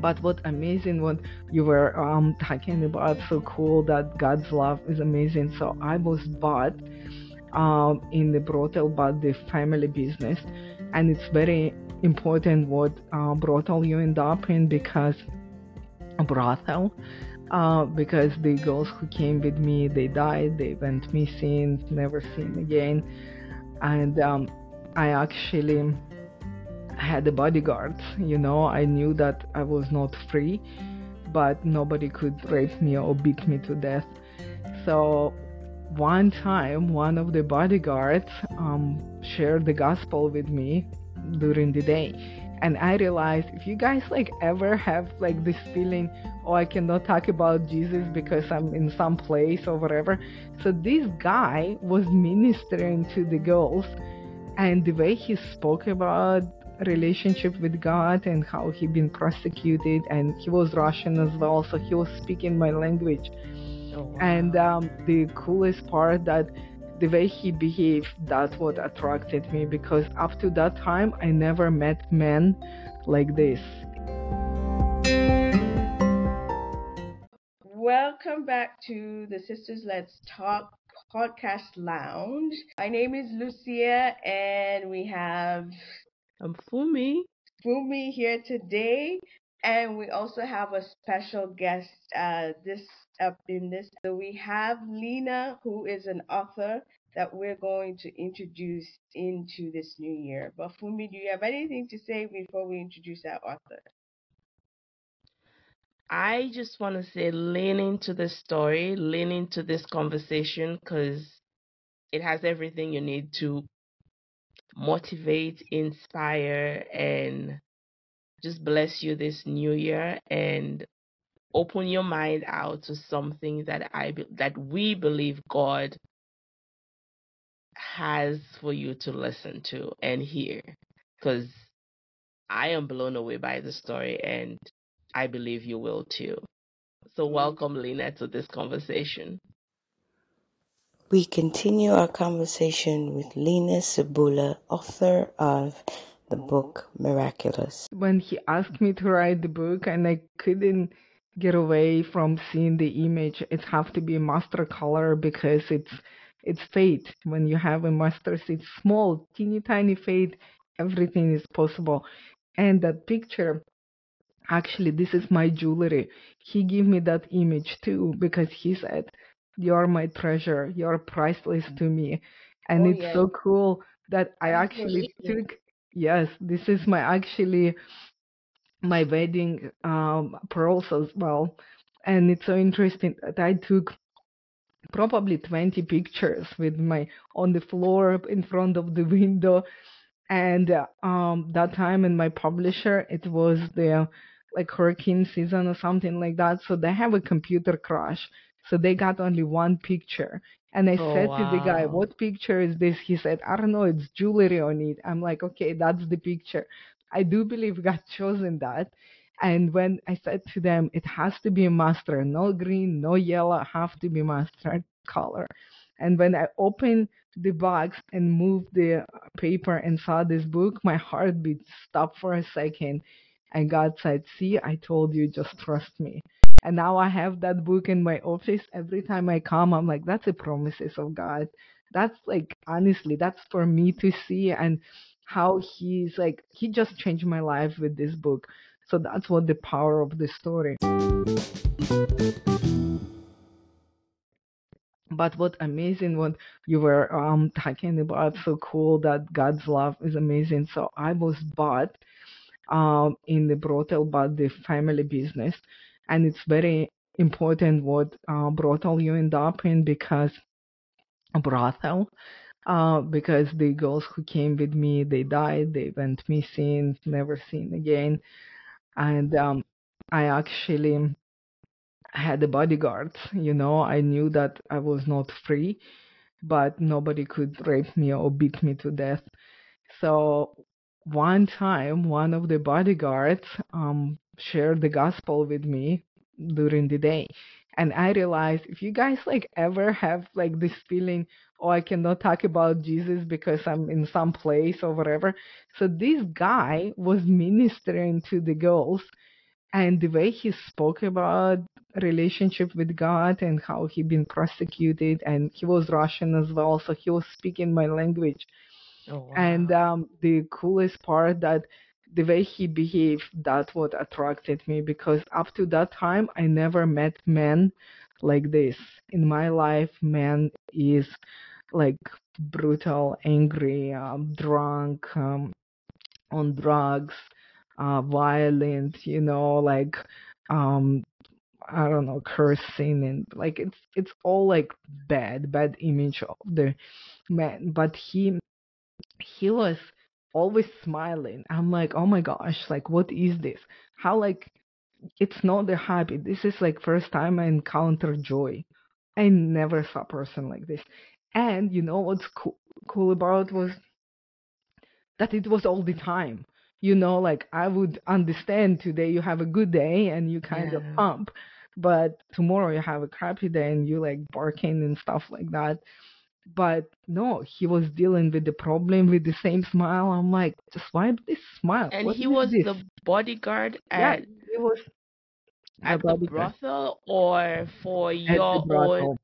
but what amazing what you were um, talking about so cool that god's love is amazing. So i was bought um, in the brothel but the family business. And it's very important what uh, brothel you end up in because brothel uh, because the girls who came with me they died they went missing never seen again. And um, i actually had a bodyguard you know i knew that i was not free but nobody could rape me or beat me to death. So one time one of the bodyguards um, shared the gospel with me during the day. And i realized if you guys like ever have like this feeling oh i cannot talk about jesus because i'm in some place or whatever so this guy was ministering to the girls and the way he spoke about relationship with god and how he been prosecuted and he was russian as well so he was speaking my language oh, wow. and um, the coolest part that the way he behaved, that's what attracted me because up to that time I never met men like this. Welcome back to the Sisters Let's Talk podcast lounge. My name is Lucia and we have I'm Fumi. Fumi here today and we also have a special guest uh, this up in this. So we have Lena, who is an author that we're going to introduce into this new year. But Fumi, do you have anything to say before we introduce our author? I just want to say, lean into the story, lean into this conversation because it has everything you need to motivate, inspire, and just bless you this new year. And open your mind out to something that I that we believe God has for you to listen to and hear because I am blown away by the story and I believe you will too. So welcome Lena to this conversation. We continue our conversation with Lena Cebula, author of the book Miraculous. When he asked me to write the book and I couldn't get away from seeing the image. It have to be a master color because it's it's fade. When you have a master, it's small, teeny tiny fade. Everything is possible. And that picture, actually, this is my jewelry. He gave me that image too because he said, "You're my treasure. You're priceless to me." And oh, it's yeah. so cool that I actually took. Yes, this is my actually my wedding um, pearls as well. And it's so interesting that I took probably 20 pictures with my on the floor in front of the window. And um, that time in my publisher, it was the like hurricane season or something like that. So they have a computer crash. So they got only one picture. And I oh, said wow. to the guy, What picture is this? He said, I don't know, it's jewelry on it. I'm like, Okay, that's the picture. I do believe God chosen that. And when I said to them, it has to be a mustard, no green, no yellow, have to be mustard color. And when I opened the box and moved the paper and saw this book, my heartbeat stopped for a second. And God said, See, I told you, just trust me. And now I have that book in my office. Every time I come, I'm like, that's the promises of God. That's like, honestly, that's for me to see. And how he's like he just changed my life with this book so that's what the power of the story but what amazing what you were um talking about so cool that god's love is amazing so i was bought um in the brothel but the family business and it's very important what uh, brothel you end up in because brothel uh, because the girls who came with me they died they went missing never seen again. And um, i actually had a bodyguard you know i knew that i was not free but nobody could rape me or beat me to death. So one time one of the bodyguards um, shared the gospel with me during the day and i realized if you guys like ever have like this feeling oh i cannot talk about jesus because i'm in some place or whatever so this guy was ministering to the girls and the way he spoke about relationship with God and how he been persecuted and he was Russian as well, so he was speaking my language. Oh, wow. And um, the coolest part that the way he behaved, that what attracted me because up to that time I never met men like this. In my life, man is like brutal, angry, um, drunk, um, on drugs, uh, violent, you know, like um I don't know, cursing and like it's it's all like bad, bad image of the man. But he he was always smiling. I'm like, oh my gosh, like what is this? How like it's not the happy. This is like first time I encounter joy. I never saw a person like this. And you know what's cool, cool about was that it was all the time. You know, like I would understand today you have a good day and you kind of Yeah. pump, but tomorrow you have a crappy day and you like barking and stuff like that. But no, he was dealing with the problem with the same smile. I'm like, just wipe this smile. And What he was this? the bodyguard at yeah, he was at the bodyguard brothel or for at your the own.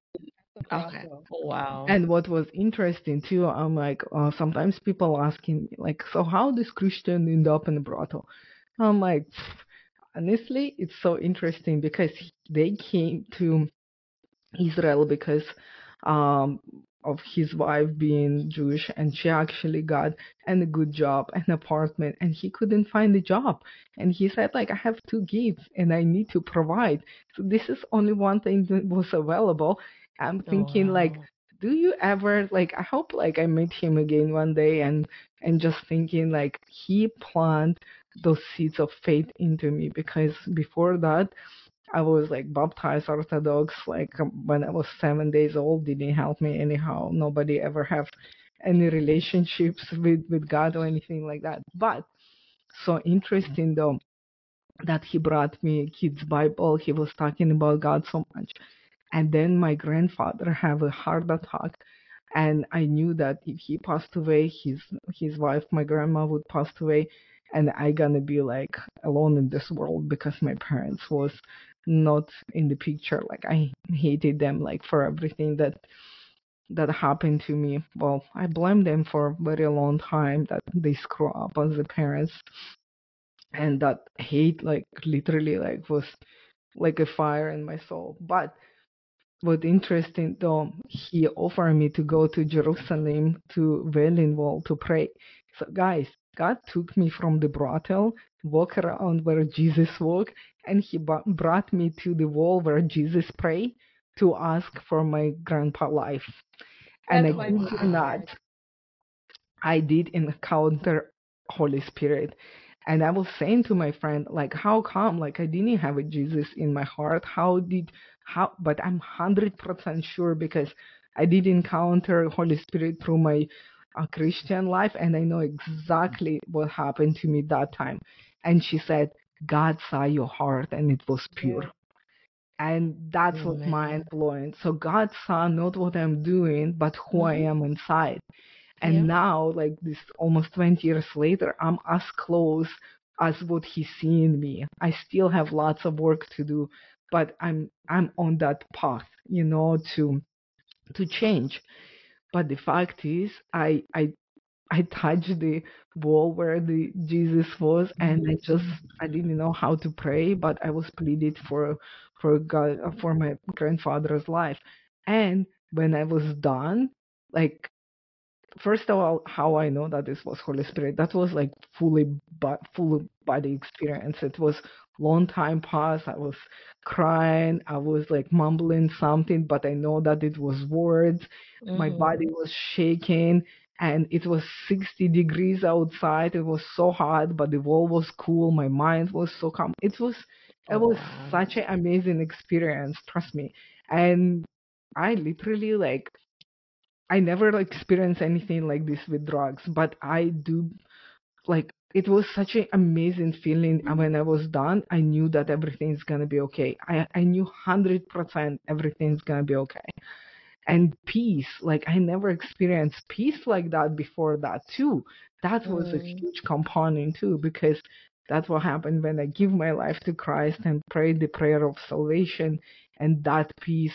The Okay. Oh, wow. And what was interesting too, I'm like, uh, sometimes people asking me, like, so how does Christian end up in a brothel? I'm like, honestly, it's so interesting because they came to Israel because um, of his wife being Jewish, and she actually got a good job, an apartment, and he couldn't find a job. And he said, like, I have two kids and I need to provide. So this is only one thing that was available. I'm Oh, thinking, like, do you ever like i hope like i meet him again one day and and just thinking like he planted those seeds of faith into me because before that i was like baptized orthodox like um, when i was seven days old didn't help me anyhow. Nobody ever have any relationships with with god or anything like that. But so interesting though that he brought me kids bible. He was talking about god so much. And then my grandfather have a heart attack and i knew that if he passed away his his wife my grandma would pass away and i gonna be like alone in this world because my parents was not in the picture like i hated them like for everything that that happened to me. Well i blame them for a very long time that they screw up as the parents. And that hate like literally like was like a fire in my soul. But what interesting though, he offered me to go to Jerusalem to Wall to pray. So guys, God took me from the brothel, walk around where Jesus walked, and he brought me to the wall where Jesus prayed to ask for my grandpa life. And That's I kid not. I did encounter Holy Spirit. And I was saying to my friend, like, how come? Like, I didn't have a Jesus in my heart. How did, how, but I'm 100% sure because I did encounter Holy Spirit through my uh, Christian life and I know exactly what happened to me that time. And she said, God saw your heart and it was pure. And that's what Amen. mind blowing. So God saw not what I'm doing, but who I Mhm. am inside. And Yeah. now, like this almost 20 years later, I'm as close as what he see in me. I still have lots of work to do, but I'm I'm on that path, you know, to to change. But the fact is, I I I touched the wall where the Jesus was, and I just I didn't know how to pray, but I was pleaded for for God for my grandfather's life. And when I was done, like first of all, how I know that this was Holy Spirit, that was like fully but full body experience. It was long time past. I was crying. I was like mumbling something, but I know that it was words. My Mhm. body was shaking and it was 60 degrees outside. It was so hot, but the wall was cool. My mind was so calm. It was it Oh, was wow. such an amazing experience, trust me. And I literally like I never like, experienced anything like this with drugs, but I do like it was such an amazing feeling and when I was done. I knew that everything's gonna be okay. I I knew hundred percent everything's gonna be okay. And peace, like I never experienced peace like that before that too. That was a Mm. huge component too because That's what happened when I give my life to Christ and prayed the prayer of salvation, and that peace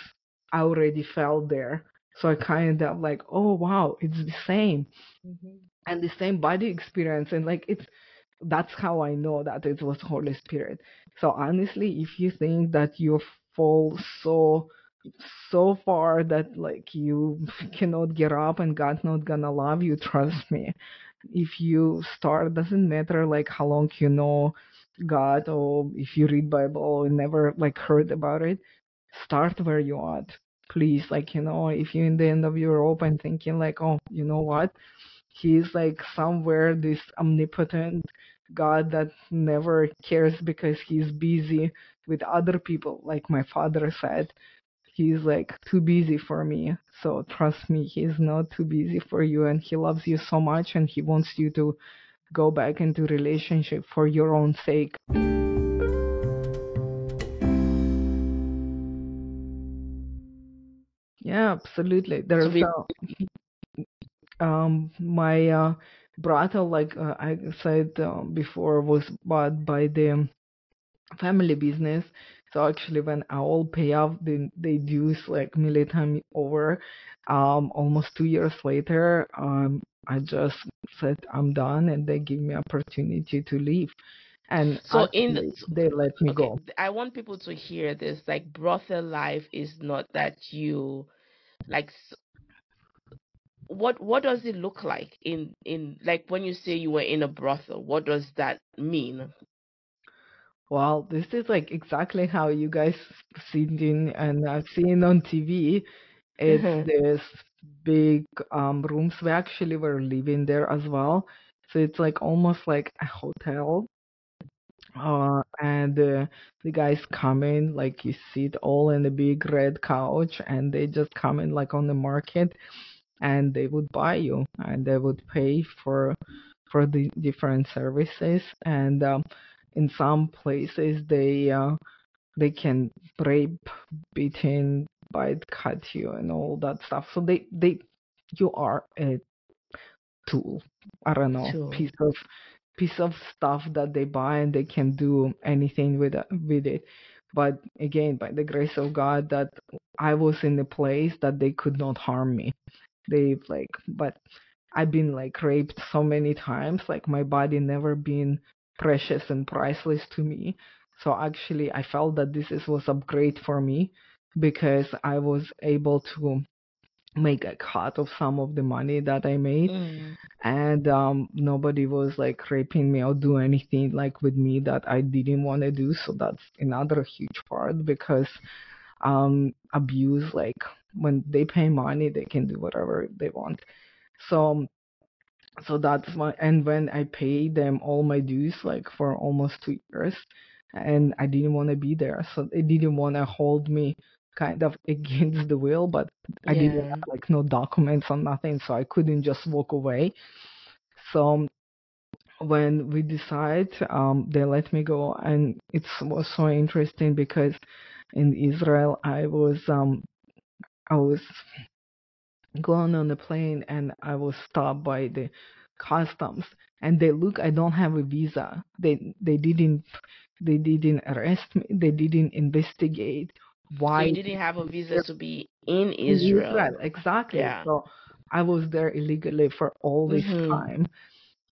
I already felt there. So I kind of like, oh wow, it's the same, Mm-hmm. and the same body experience, and like it's that's how I know that it was Holy Spirit. So honestly, if you think that you fall so so far that like you cannot get up and God not gonna love you, trust me. If you start, doesn't matter like how long you know God or if you read Bible and never like heard about it, start where you are. Please, like you know, if you're in the end of your rope and thinking like, oh, you know what, he's like somewhere this omnipotent God that never cares because he's busy with other people, like my father said. He's like too busy for me. So trust me, he's not too busy for you and he loves you so much and he wants you to go back into relationship for your own sake. Yeah, absolutely. There's uh, um my uh, brother, like uh, I said um, before, was bought by the family business. So actually, when I all pay off the they dues like military over, um, almost two years later, um, I just said I'm done, and they give me opportunity to leave, and So in the- they let me Okay, go. I want people to hear this. Like brothel life is not that you like what what does it look like in in like when you say you were in a brothel, what does that mean? Well, this is like exactly how you guys seen in and I've seen on TV. It's Mhm. this big um rooms. We actually were living there as well. So it's like almost like a hotel. Uh, and uh, the guys come in, like you sit all in a big red couch, and they just come in like on the market, and they would buy you, and they would pay for for the different services. And um, in some places, they uh, they can rape, beaten, bite, cut you, and all that stuff. So they they you are a tool. I don't know, Tool. piece of piece of stuff that they buy and they can do anything with it, with it. But again, by the grace of God, that I was in a place that they could not harm me. They've like, but I've been like raped so many times. Like my body never been precious and priceless to me. So actually, I felt that this is was upgrade for me because I was able to make a cut of some of the money that I made Mm. and um nobody was like raping me or do anything like with me that I didn't want to do so that's another huge part because um abuse like when they pay money they can do whatever they want so so that's my and when I paid them all my dues like for almost two years and I didn't want to be there. So they didn't want to hold me kind of against the will but I didn't have like no documents or nothing so I couldn't just walk away. So when we decide um they let me go and it was so interesting because in Israel I was um I was going on a plane and I was stopped by the customs and they look I don't have a visa. They they didn't they didn't arrest me. They didn't investigate why So you didn't have a visa to be in in Israel. Exactly. Yeah. So I was there illegally for all this Mhm. time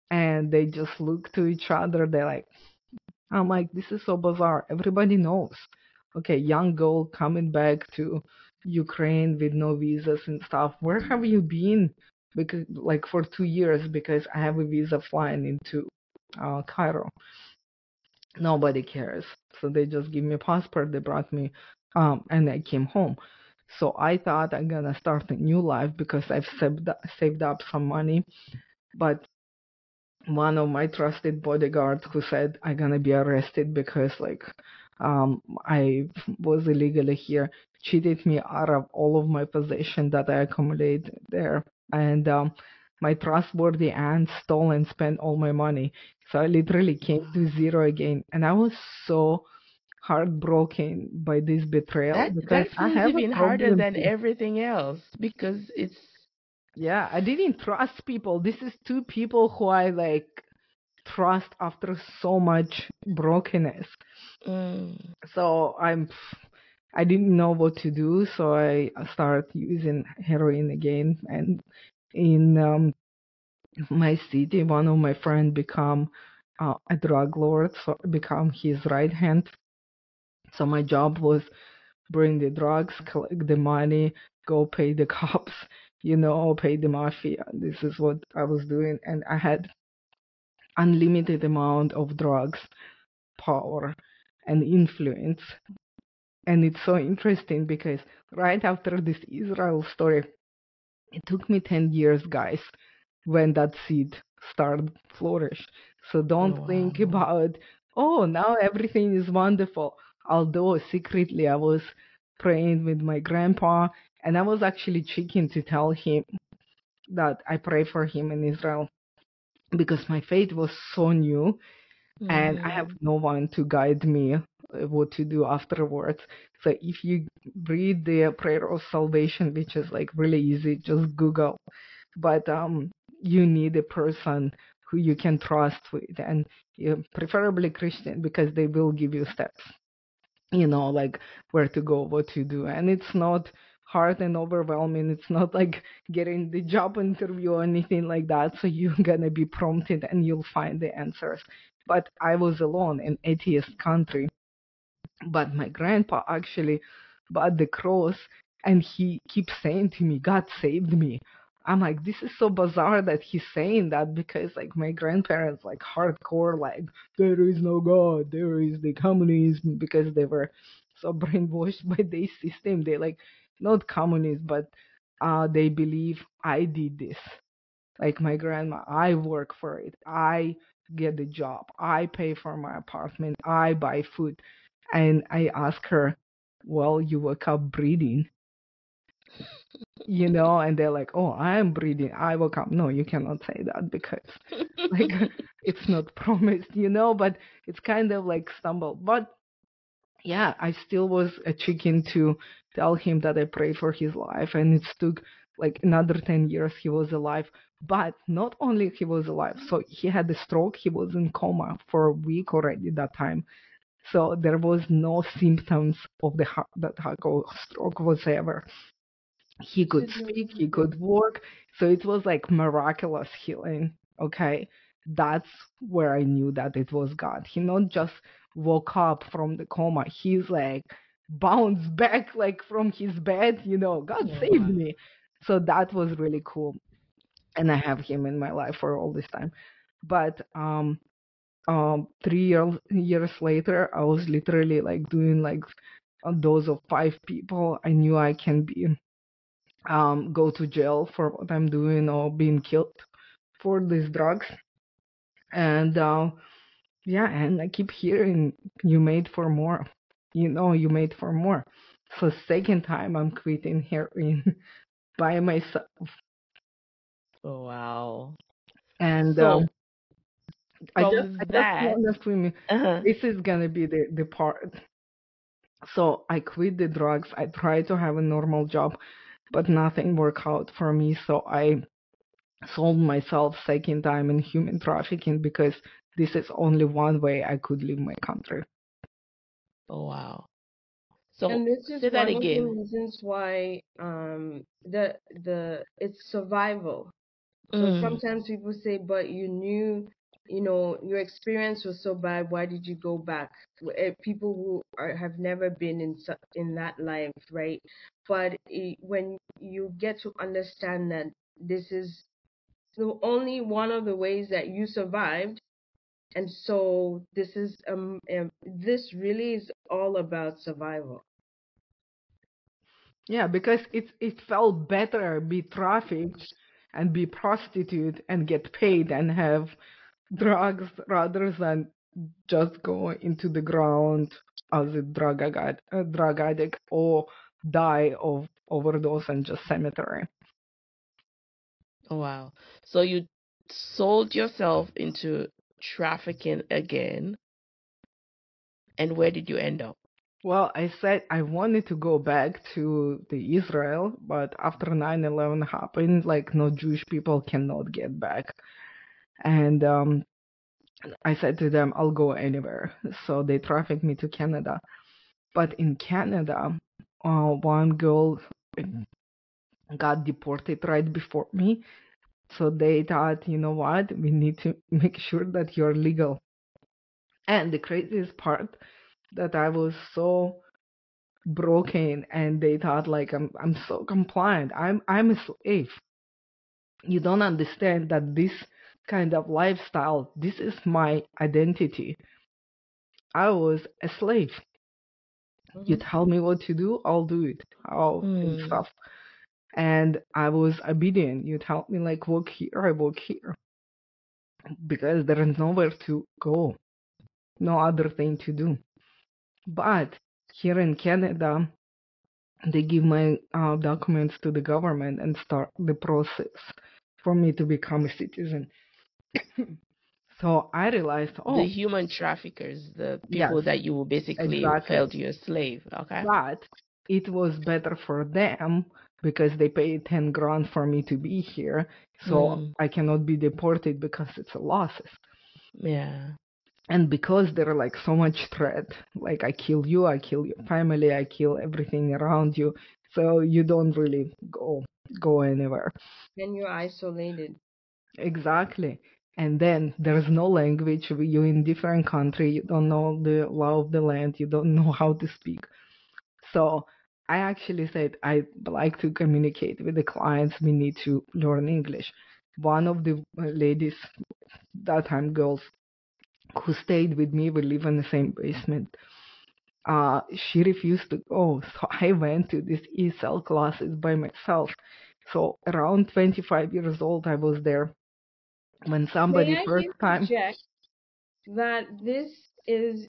and they just look to each other. They're like I'm like, this is so bizarre. Everybody knows. Okay, young girl coming back to Ukraine with no visas and stuff. Where have you been? Because like for two years because I have a visa flying into uh, Cairo. Nobody cares. So they just give me a passport. They brought me, um, and I came home. So I thought I'm gonna start a new life because I've saved saved up some money, but one of my trusted bodyguards who said I'm gonna be arrested because like um I was illegally here, cheated me out of all of my possession that I accumulated there, and um my trustworthy aunt stole and spent all my money. So I literally came to zero again, and I was so heartbroken by this betrayal That because that I feels even harder than too. everything else because it's Yeah, I didn't trust people. This is two people who I like trust after so much brokenness. Mm. So I'm I didn't know what to do, so I started using heroin again. And in um, my city, one of my friends become uh, a drug lord, so become his right hand. So my job was bring the drugs, collect the money, go pay the cops, you know, pay the mafia. This is what I was doing, and I had unlimited amount of drugs, power, and influence. And it's so interesting because right after this Israel story, it took me 10 years, guys, when that seed started flourish. So don't Oh, think about, oh, now everything is wonderful. Although secretly I was praying with my grandpa, and I was actually checking to tell him that I pray for him in Israel because my faith was so new and I have Mm. no one to guide me what to do afterwards. So if you read the prayer of salvation, which is like really easy, just Google. But um, you need a person who you can trust with, and preferably Christian because they will give you steps. You know, like where to go, what to do, and it's not hard and overwhelming. It's not like getting the job interview or anything like that. So you're gonna be prompted and you'll find the answers but I was alone in atheist country. But my grandpa actually bought the cross and he keeps saying to me, God saved me. I'm like, this is so bizarre that he's saying that because like my grandparents like hardcore like there is no God, there is the communism because they were so brainwashed by their system. They like not communist, but uh they believe I did this. Like my grandma i work for it. I get the job. I pay for my apartment. I buy food and i ask her well you woke up breathing. You know and they're like oh i am breathing. I woke up. No you cannot say that because like it's not promised you know but it's kind of like stumble. But yeah i still was a chicken to tell him that i pray for his life and it took like another 10 years he was alive. But not only he was alive so he had a stroke he was in coma for a week already that time so there was no symptoms of the heart that heart stroke whatsoever. He could speak he could work so it was like miraculous healing okay? That's where i knew that it was god. He not just woke up from the coma. He's like bounced back like from his bed you know god Oh, saved me. So that was really cool. And i have him in my life for all this time. But um um three years years later i was literally like doing like a dose of five people. I knew i can be um go to jail for what i'm doing or being killed for these drugs. And uh yeah and i keep hearing you made for more. You know you made for more. So second time i'm quitting heroin by myself. Oh, wow. and So um i just from i just that, want to swim uh-huh. this is gonna be the the part so i quit the drugs i tried to have a normal job but nothing worked out for me so i sold myself second time in human trafficking because this is only one way i could leave my country Oh, wow. So And this is say that one of the again. reasons why um the the it's survival. So Mm. sometimes people say, but you knew, you know, your experience was so bad. Why did you go back? Eh, People who are, have never been in in that life, right? But it, when you get to understand that this is the only one of the ways that you survived, and so this is um, um this really is all about survival. yeah because it it felt better be trafficked and be prostitute and get paid and have drugs rather than just go into the ground as a drug addict, a drug addict or die of overdose and just cemetery Oh, wow. So you sold yourself into trafficking again. And where did you end up? Well, I said I wanted to go back to the Israel, but after 9/11 happened, like no Jewish people cannot get back. And um I said to them, I'll go anywhere. So they trafficked me to Canada. But in Canada, uh, one girl got deported right before me. So they thought, you know what, we need to make sure that you're legal. And the craziest part that I was so broken and they thought like I'm I'm so compliant. I'm I'm a slave. You don't understand that this kind of lifestyle, this is my identity. I was a slave. You Mhm. tell me what to do, I'll do it. I'll and Mm. stuff. And I was obedient. You tell me like walk here, I walk here. Because there is nowhere to go. No other thing to do. But here in Canada, they give my uh, documents to the government and start the process for me to become a citizen. so I realized, oh, The human traffickers, the yes, people that you were basically exactly. held you a slave. Okay. But it was better for them because they paid 10 grand for me to be here. So Mm. I cannot be deported because it's a losses. Yeah. And because they're like so much threat, like I kill you, I kill your family, I kill everything around you. So you don't really go go anywhere. And you're isolated. Exactly. And then there's no language. You're in different country. You don't know the law of the land. You don't know how to speak. So I actually said I like to communicate with the clients. We need to learn English. One of the ladies, that time girls, who stayed with me, we live in the same basement. Uh, she refused to go, so I went to these ESL classes by myself. So around 25 years old, I was there. When somebody May first time, that this is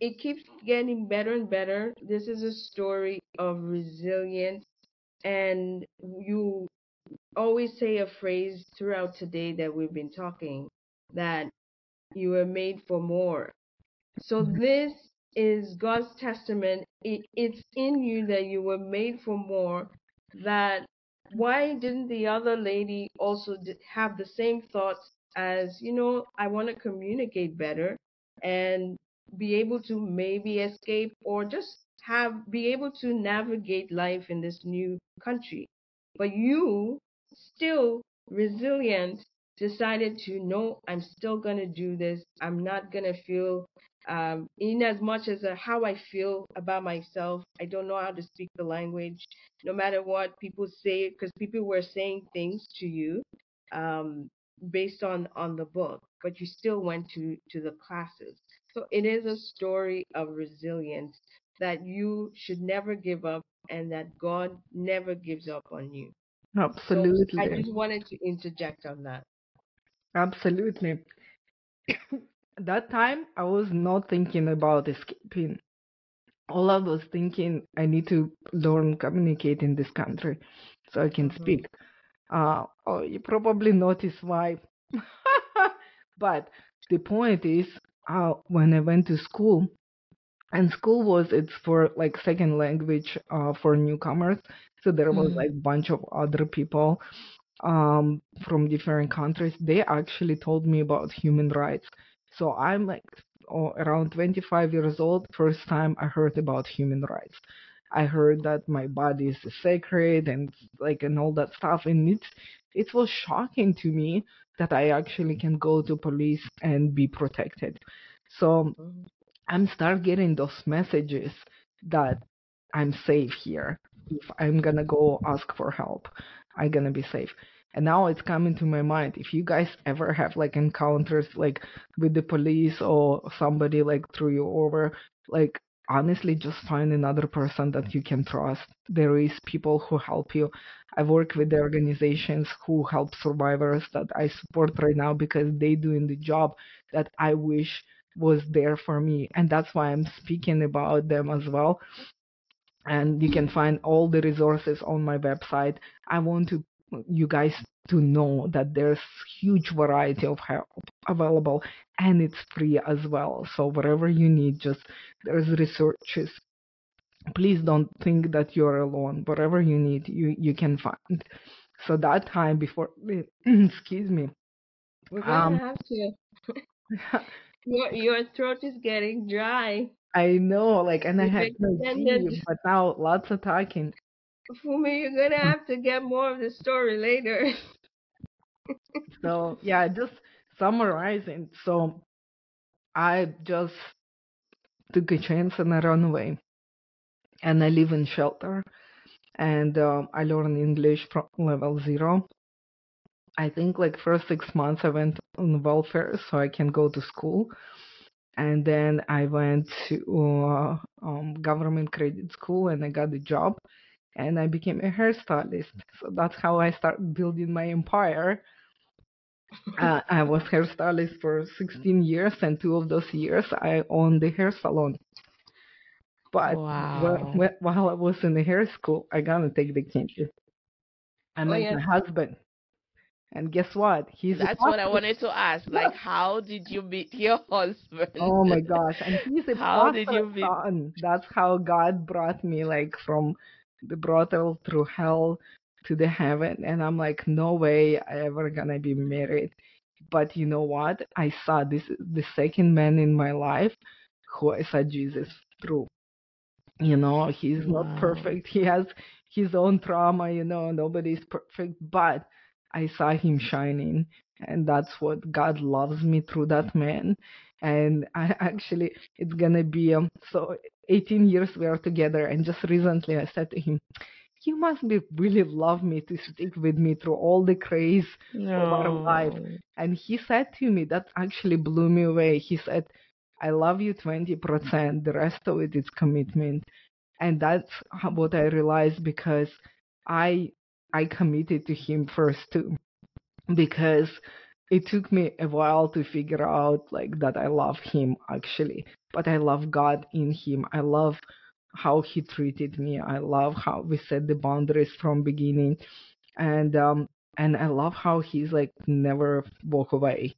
it keeps getting better and better. This is a story of resilience and you always say a phrase throughout today that we've been talking that you were made for more. So mm-hmm. this is God's testament. It, it's in you that you were made for more. That why didn't the other lady also have the same thoughts as you know? I want to communicate better and be able to maybe escape or just have be able to navigate life in this new country. But you still resilient decided to no i'm still going to do this i'm not going to feel um, in as much as uh, how i feel about myself i don't know how to speak the language no matter what people say because people were saying things to you um, based on on the book but you still went to to the classes so it is a story of resilience that you should never give up and that god never gives up on you so I just wanted to interject on that. absolutely. that time, I was not thinking about escaping. All I was thinking, I need to learn communicate in this country so I can Mhm. speak. Uh, oh, you probably notice why. but the point is, uh, when I went to school, and school was it's for like second language uh, for newcomers, so there was Mm. like bunch of other people um from different countries. They actually told me about human rights. So I'm like oh, around 25 years old. First time I heard about human rights. I heard that my body is sacred and like and all that stuff and it's it was shocking to me that I actually can go to police and be protected. So. I'm start getting those messages that I'm safe here. If I'm gonna go ask for help, I'm gonna be safe. And now it's coming to my mind. If you guys ever have like encounters like with the police or somebody like threw you over, like honestly just find another person that you can trust. There is people who help you. I work with the organizations who help survivors that I support right now because they doing the job that I wish was there for me and that's why i'm speaking about them as well and you can find all the resources on my website i want to you guys to know that there's huge variety of help available and it's free as well. So whatever you need just there's researches please don't think that you're alone. Whatever you need you you can find. So that time before excuse me. We're gonna um have to. Your your throat is getting dry. I know, like, and I had no tea, but now lots of talking. Fumi, you're gonna have to get more of the story later. So yeah, just summarizing. So I just took a chance and I ran away, and I live in shelter, and um, I learned English from level zero. I think like first six months I went on welfare so I can go to school, and then I went to uh, um, government credit school and I got a job, and I became a hairstylist. So that's how I started building my empire uh, I was hairstylist for 16 years, and two of those years I owned the hair salon. But Wow. wh- wh- while I was in the hair school, I gotta take the candy. I Oh, met yeah. my husband, and guess what? He's That's what I wanted to ask. Like, how did you meet your husband? Oh my gosh! And he's a How did you meet? son. That's how God brought me, like from the brothel through hell to the heaven. And I'm like, no way I ever gonna be married. But you know what? I saw this the second man in my life who I saw Jesus through. You know, he's not perfect. He has his own trauma. You know, nobody's perfect. But I saw him shining, and that's what God loves me through that man and I actually it's gonna be um so 18 years we are together and just recently I said to him you must be really love me to stick with me through all the craze of our life. And he said to me that actually blew me away. He said I love you 20% the rest of it is commitment. And that's what I realized because I I committed to him first too. Because it took me a while to figure out like that I love him actually, but I love God in him. I love how he treated me. I love how we set the boundaries from beginning, and um and I love how he's like never walk away,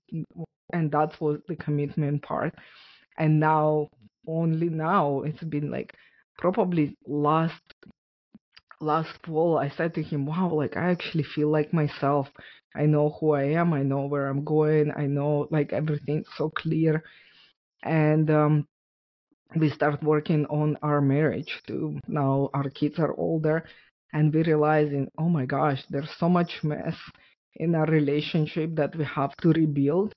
and that was the commitment part. And now only now it's been like probably last last fall I said to him, Wow, like I actually feel like myself. I know who I am, I know where I'm going, I know like everything's so clear. And um we start working on our marriage too. Now our kids are older and we're realizing, oh my gosh, there's so much mess in our relationship that we have to rebuild.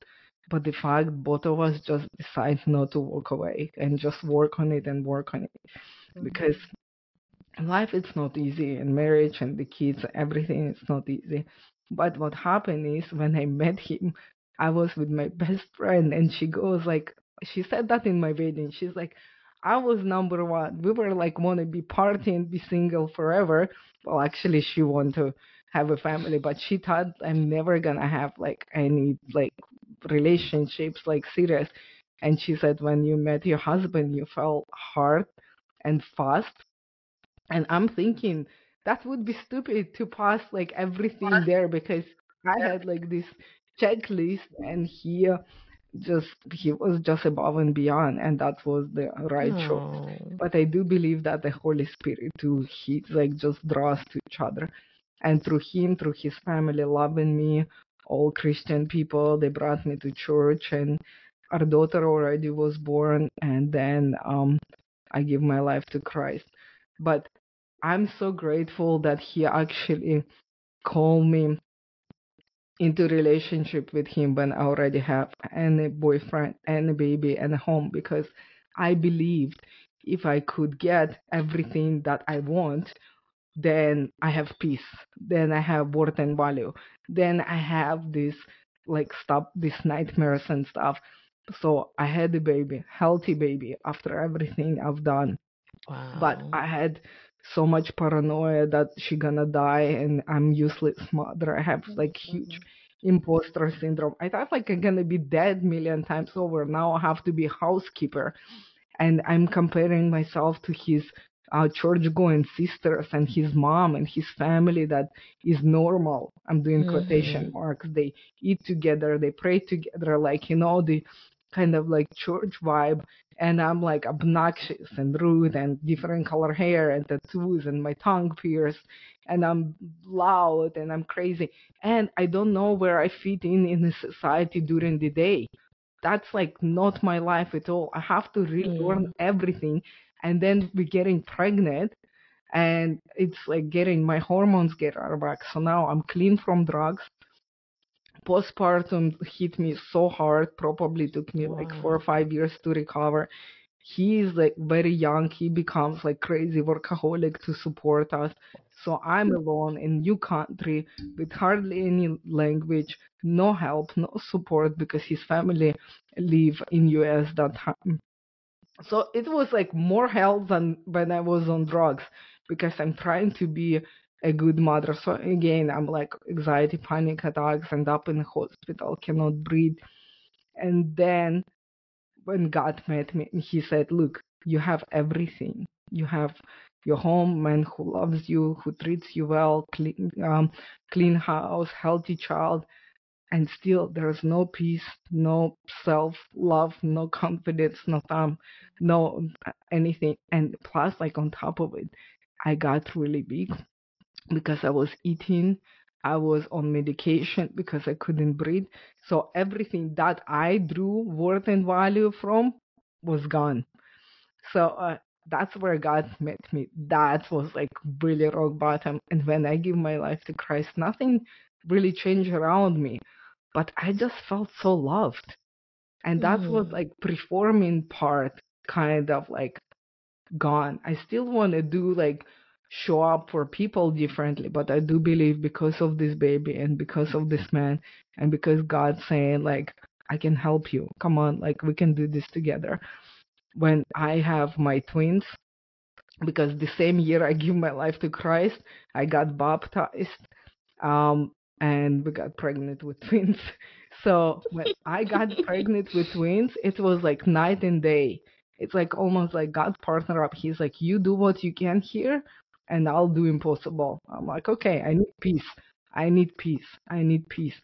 But the fact both of us just decide not to walk away and just work on it and work on it because life is not easy and marriage and the kids everything is not easy. But what happened is when i met him i was with my best friend and she goes like she said that in my wedding. She's like i was number one. We were like want to be party and be single forever. Well actually she want to have a family but she thought i'm never gonna have like any like relationships like serious. And she said when you met your husband you fell hard and fast and I'm thinking that would be stupid to pass like everything there because I had like this checklist and he just he was just above and beyond and that was the right choice. But I do believe that the Holy Spirit too he like just draws to each other. And through him, through his family loving me, all Christian people, they brought me to church and our daughter already was born and then um I give my life to Christ. But I'm so grateful that he actually called me into relationship with him when I already have and a boyfriend and a baby and a home because I believed if I could get everything that I want, then I have peace. Then I have worth and value. Then I have this like stop these nightmares and stuff. So I had a baby, healthy baby after everything I've done but I had so much paranoia that she gonna die and I'm useless mother. I have like huge imposter syndrome. I thought like I'm gonna be dead million times over. Now I have to be housekeeper, and I'm comparing myself to his uh, church going sisters and his mom and his family that is normal. I'm doing quotation Mhm. marks. They eat together, they pray together, like you know the kind of like church vibe and I'm like obnoxious and rude and different color hair and tattoos and my tongue pierced and I'm loud and I'm crazy and I don't know where I fit in in the society during the day. that's like not my life at all. I have to relearn Mm. everything and then be getting pregnant and it's like getting my hormones get out of whack. So now I'm clean from drugs. Postpartum hit me so hard, probably took me like four or five years to recover. He is like very young. He becomes like crazy workaholic to support us. So I'm alone in new country with hardly any language, no help, no support because his family live in US that time. So it was like more hell than when I was on drugs because I'm trying to be a good mother. So again, I'm like anxiety, panic attacks, end up in the hospital, cannot breathe. And then when God met me, he said, Look, you have everything. You have your home, man who loves you, who treats you well, clean, um, clean house, healthy child, and still there's no peace, no self love, no confidence, no um, no uh, anything. And plus, like on top of it, I got really big because I was eating. I was on medication because I couldn't breathe. So everything that I drew worth and value from was gone. So uh, that's where God met me. That was like really rock bottom. And when I give my life to Christ, nothing really changed around me, but I just felt so loved. And that was Mm. like performing part kind of like gone. I still want to do like show up for people differently, but I do believe because of this baby and because of this man and because god saying like I can help you. Come on, like we can do this together. When I have my twins, because the same year I give my life to Christ, I got baptized, um, and we got pregnant with twins. So when I got pregnant with twins, it was like night and day. It's like almost like God partner up. He's like, you do what you can here, and I'll do impossible. I'm like, okay, I need peace. I need peace. I need peace.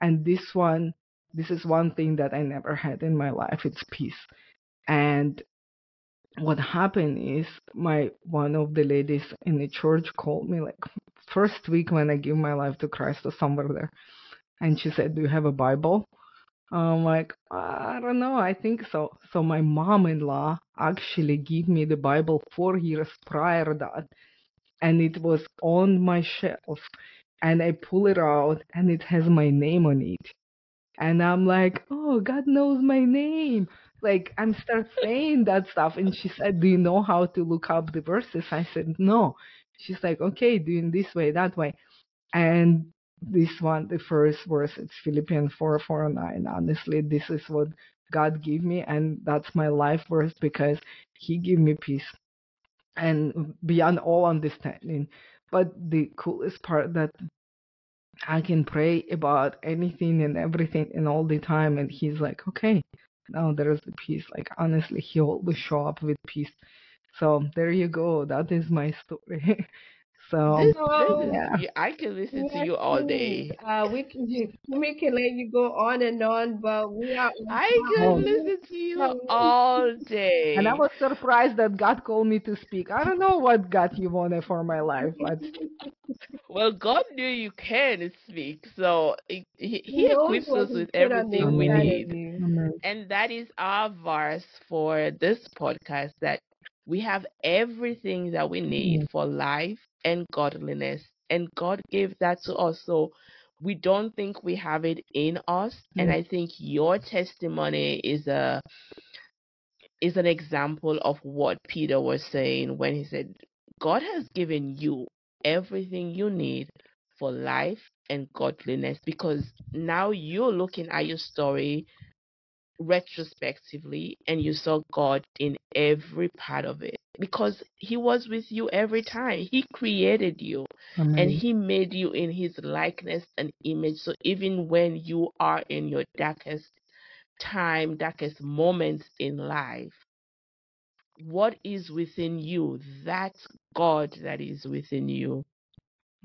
And this one, this is one thing that I never had in my life. It's peace. And what happened is my one of the ladies in the church called me like first week when I give my life to Christ or somewhere there, and she said, "Do you have a Bible?" I'm like, I don't know. I think so. So my mom-in-law actually gave me the Bible four years prior that, and it was on my shelf, and I pull it out, and it has my name on it. And I'm like, oh, God knows my name. Like, I'm start saying that stuff. And she said, do you know how to look up the verses? I said, no. She's like, okay, doing this way, that way. And this one, the first verse, it's Philippians 4, 4, 9. Honestly, this is what God gave me. And that's my life verse because he gave me peace and beyond all understanding. But the coolest part that I can pray about anything and everything and all the time. And he's like, okay, now there's the peace. Like, honestly, he always show up with peace. So there you go. That is my story. so, This, this is, yeah. I can listen to you all day. Uh, we can we can let you go on and on, but we are I can Oh, listen to you all day. and I was surprised that God called me to speak. I don't know what God you wanted for my life, but Well, God knew you can speak, so he, he He he equips us with put on the everything we inside Amen. of need. And that is our verse for this podcast that we have everything that we need for life and godliness. And God gave that to us. So we don't think we have it in us. And Mm. I think your testimony is a is an example of what Peter was saying when he said, God has given you everything you need for life and godliness because now you're looking at your story retrospectively and you saw God in every part of it. Because he was with you every time. He created you and he made you in his likeness and image. So even when you are in your darkest time darkest moments in life what is within you? That God that is within you.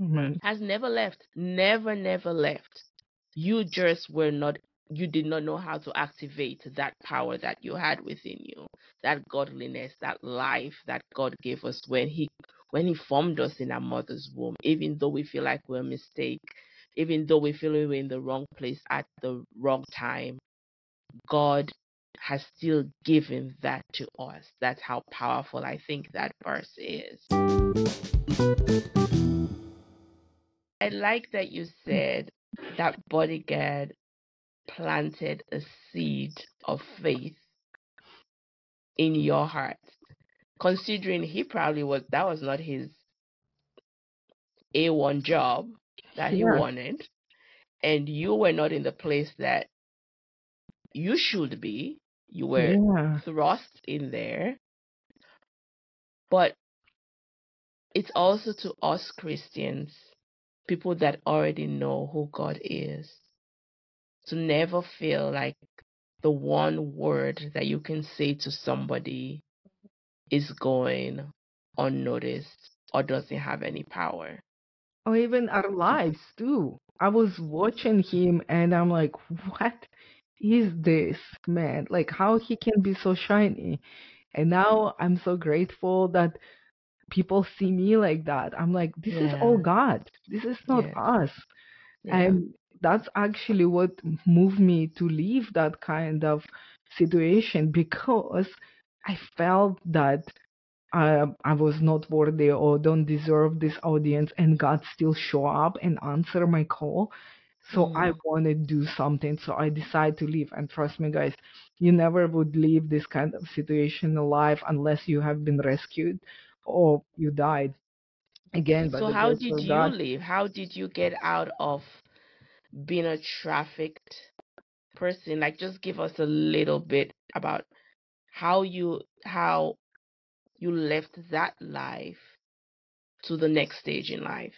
Amen. has never left. Never never left. You just were not you did not know how to activate that power that you had within you that godliness that life that god gave us when he when he formed us in our mother's womb even though we feel like we're a mistake even though we feel we we're in the wrong place at the wrong time God has still given that to us. That's how powerful I think that verse is. I like that you said that bodyguard planted a seed of faith in your heart. Considering he probably was, that was not his A1 job that he Yeah. wanted, and you were not in the place that you should be. You were Yeah. thrust in there. But it's also to us Christians, people that already know who God is, to never feel like the one word that you can say to somebody is going unnoticed or doesn't have any power. Or even our lives too. I was watching him and I'm like, what is this man? Like how he can be so shiny. And now I'm so grateful that people see me like that. I'm like, this is all God. This is not Yes. us. Yeah. And that's actually what moved me to leave that kind of situation because I felt that I, I was not worthy or don't deserve this audience, and God still show up and answer my call. So I Mm. want to do something. So I decide to leave. And trust me, guys, you never would leave this kind of situation alive unless you have been rescued or you died again So how did you God. leave? How did you get out of being a trafficked person? Like just give us a little bit about how you how you left that life to the next stage in life.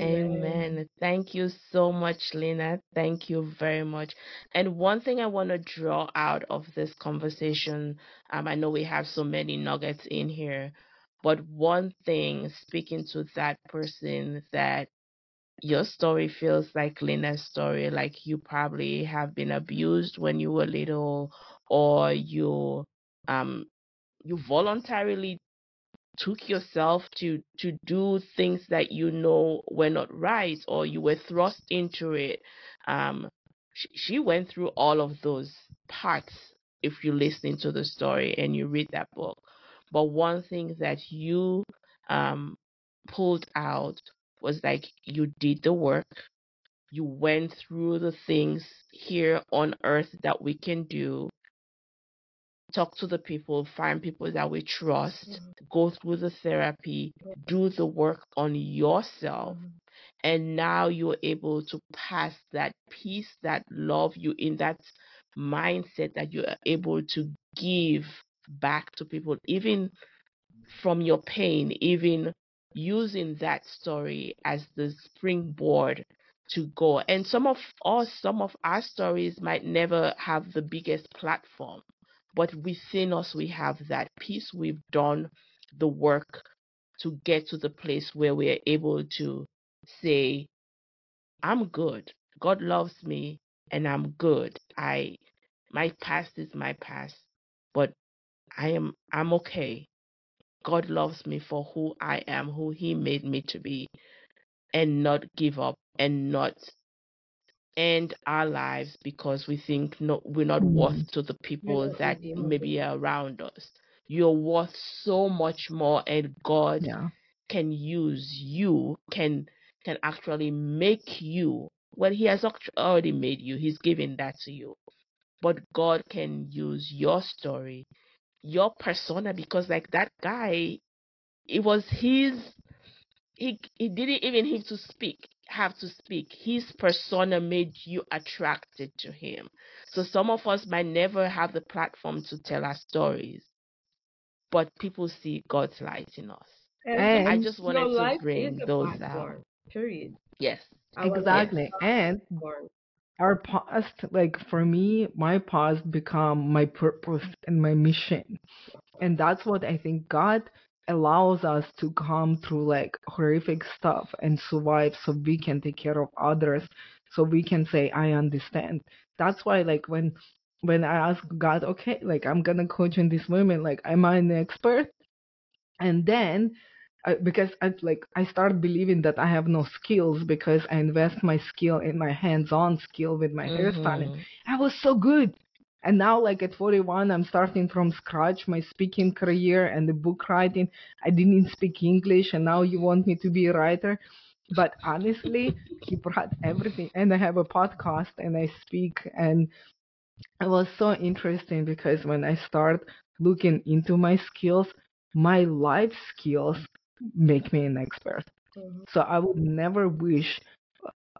Amen. Thank you so much, Lena. Thank you very much. And one thing I want to draw out of this conversation, um, I know we have so many nuggets in here, but one thing, speaking to that person that your story feels like Lena's story, like you probably have been abused when you were little, or you um you voluntarily took yourself to to do things that you know were not right or you were thrust into it. Um she, she went through all of those parts if you listen to the story and you read that book. But one thing that you um pulled out was like you did the work. You went through the things here on earth that we can do. Talk to the people, find people that we trust, mm-hmm. go through the therapy, do the work on yourself. Mm-hmm. And now you're able to pass that peace, that love you in that mindset that you are able to give back to people, even from your pain, even using that story as the springboard to go. And some of us, some of our stories might never have the biggest platform, but within us, we have that peace. We've done the work to get to the place where we are able to say, I'm good. God loves me and I'm good. I my past is my past, but I am I'm okay. God loves me for who I am, who He made me to be, and not give up and not end our lives because we think no, we're not worth mm-hmm. to the people that maybe are around us. You're worth so much more, and God Yeah. can use you, can can actually make you. Well, He has already made you. He's given that to you, but God can use your story, your persona, because like that guy, it was his he he didn't even have to speak have to speak his persona made you attracted to him so some of us might never have the platform to tell our stories but people see god's light in us And- i just wanted to bring is a those out platform, Period. yes Exactly. And platform. Our past, like for me, my past become my purpose and my mission. And that's what I think God allows us to come through like horrific stuff and survive so we can take care of others, so we can say, I understand. That's why like when when I ask God, okay, like I'm gonna coach in this moment, like am I an expert? And then I, because I like I start believing that I have no skills because I invest my skill in my hands-on skill with my hairstyling. Mhm. I was so good. And now, like at 41, I'm starting from scratch my speaking career and the book writing. I didn't speak English, and now you want me to be a writer. But honestly, he brought everything. And I have a podcast and I speak. And it was so interesting because when I start looking into my skills, my life skills make me an expert. Mhm. So I would never wish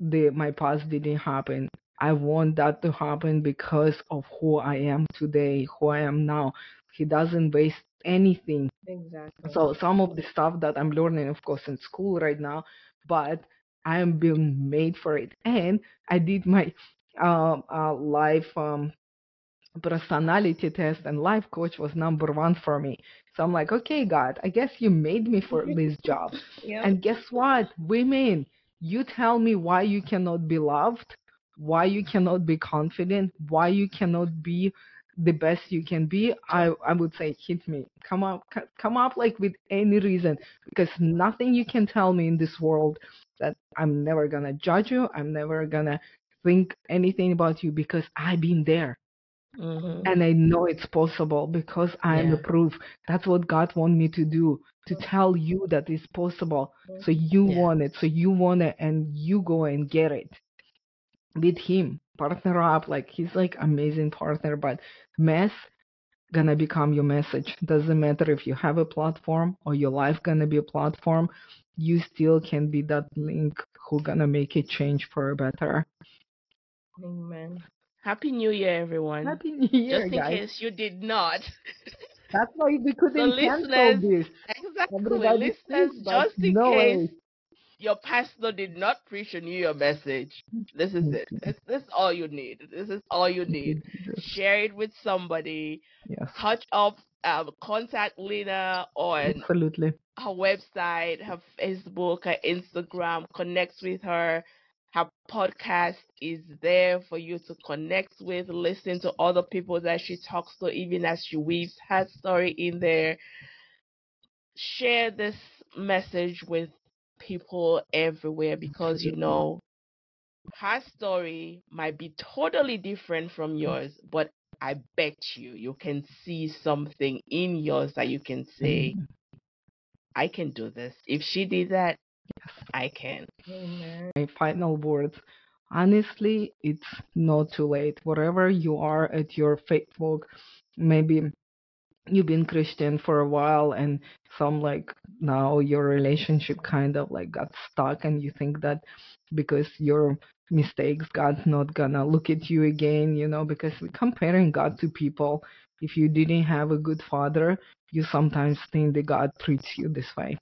the my past didn't happen. I want that to happen because of who I am today, who I am now. He doesn't waste anything. Exactly. So some of the stuff that I'm learning, of course, in school right now, but I am being made for it. And I did my um uh, life um personality test and life coach was number one for me. So I'm like, okay, God, I guess you made me for this job. And guess what? Women, you tell me why you cannot be loved, why you cannot be confident, why you cannot be the best you can be. I, I would say hit me. Come up come up like with any reason because nothing you can tell me in this world that I'm never gonna judge you. I'm never gonna think anything about you because I've been there hmm and I know it's possible because I am the proof. That's what God want me to do to tell you that it's possible. So you Yeah. want it, so you want it, and you go and get it with Him. Partner up, like He's like amazing partner. But mess gonna become your message. Doesn't matter if you have a platform or your life gonna be a platform. You still can be that link who gonna make a change for a better. Amen. Happy New Year, everyone. Happy New Year, Just in guys. case you did not. That's why we couldn't cancel listeners, this. exactly. Everybody Listeners, sees, just in no case way. your pastor did not preach a New Year message, this is it. This, this is all you need. This is all you need. Share it with somebody. Yes, Touch up, um, contact Lena on absolutely. her website, her Facebook, her Instagram. Connect with her. Podcast is there for you to connect with, listen to other people that she talks to, even as she weaves her story in there. Share this message with people everywhere because you know her story might be totally different from yours, but I bet you you can see something in yours that you can say, mm-hmm. I can do this. If she did that, I can. Amen. My final words. Honestly, it's not too late. Wherever you are at your faith walk, maybe you've been Christian for a while and some like now your relationship kind of like got stuck and you think that because your mistakes God's not gonna look at you again, you know, because we're comparing God to people. If you didn't have a good father, you sometimes think that God treats you this way.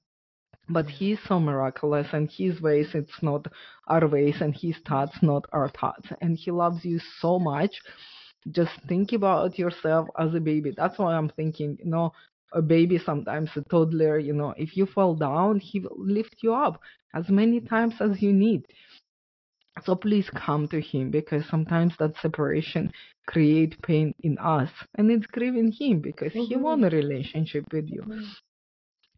But he's so miraculous and his ways it's not our ways and his thoughts not our thoughts. And he loves you so much just think about yourself as a baby. That's why I'm thinking, you know, a baby sometimes a toddler, you know, if you fall down, he will lift you up as many times as you need. So please come to him because sometimes that separation create pain in us and it's grieving him because he Mhm. want a relationship with you.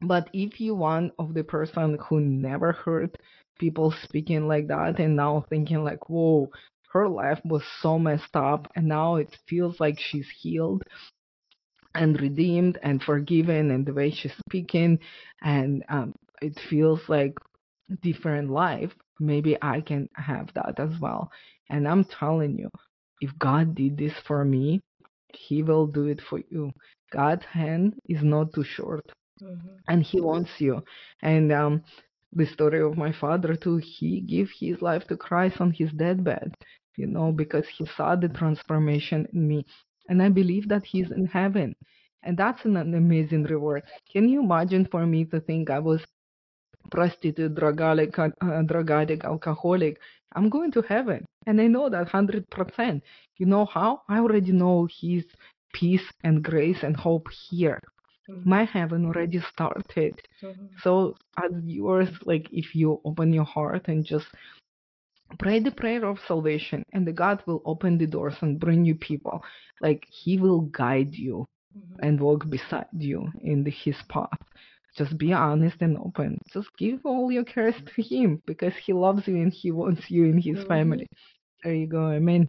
But if you one of the person who never heard people speaking like that and now thinking like, whoa, her life was so messed up and now it feels like she's healed and redeemed and forgiven and the way she's speaking and um, it feels like different life maybe i can have that as well. And i'm telling you if god did this for me he will do it for you. God's hand is not too short Mhm. and he wants you. And um the story of my father too he gave his life to christ on his deathbed you know because he saw the transformation in me. And i believe that he's in heaven. And that's an, an amazing reward. Can you imagine for me to think i was prostitute drug addict, uh, drug addict alcoholic? I'm going to heaven. And i know that 100% you know how? I already know his peace and grace and hope here Mhm. my heaven already started Mhm. so as yours like if you open your heart and just pray the prayer of salvation and the god will open the doors and bring you people like he will guide you Mhm. and walk beside you in the, his path just be honest and open just give all your cares to him because he loves you and he wants you in his Mhm. family there you go amen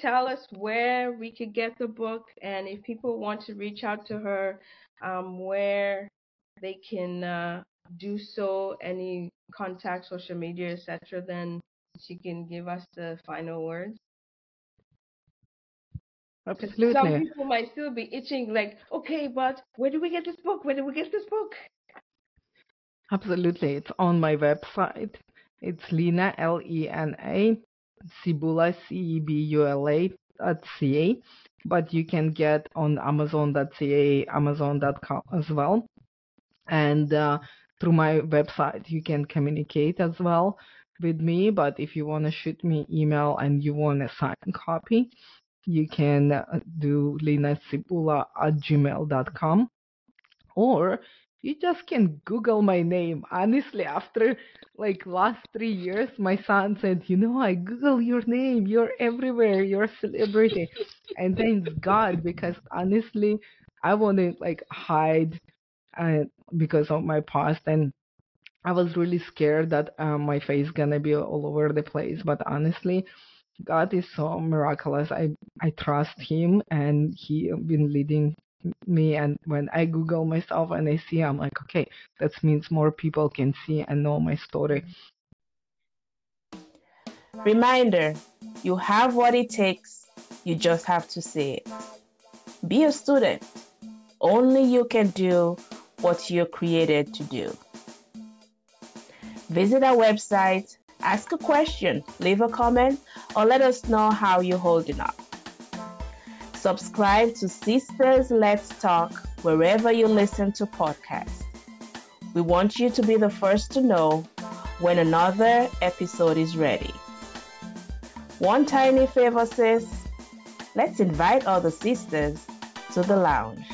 tell us where we could get the book and if people want to reach out to her, um, where they can uh, do so, any contact, social media, etc., then she can give us the final words. Absolutely. Some people might still be itching, like, okay, but where do we get this book? Where do we get this book? Absolutely. It's on my website. It's Lena, L E N A, Cebula, C E B U L A dot C A. But you can get on Amazon.ca, Amazon.com as well. And uh, through my website, you can communicate as well with me. But if you want to shoot me email and you want a signed copy, you can uh, do lenacebula at gmail.com or you just can google my name. Honestly after like last three years my son said you know i google your name. You're everywhere. You're a celebrity. And thank god because honestly i want to like hide uh, because of my past and i was really scared that uh, my face gonna be all over the place. But honestly God is so miraculous. I I trust Him, and He been leading me. And when I Google myself and I see, I'm like, okay, that means more people can see and know my story. Reminder: You have what it takes. You just have to see it. Be a student. Only you can do what you're created to do. Visit our website ask a question, leave a comment, or let us know how you're holding up. Subscribe to Sisters Let's Talk wherever you listen to podcasts. We want you to be the first to know when another episode is ready. One tiny favor, sis. Let's invite all the sisters to the lounge.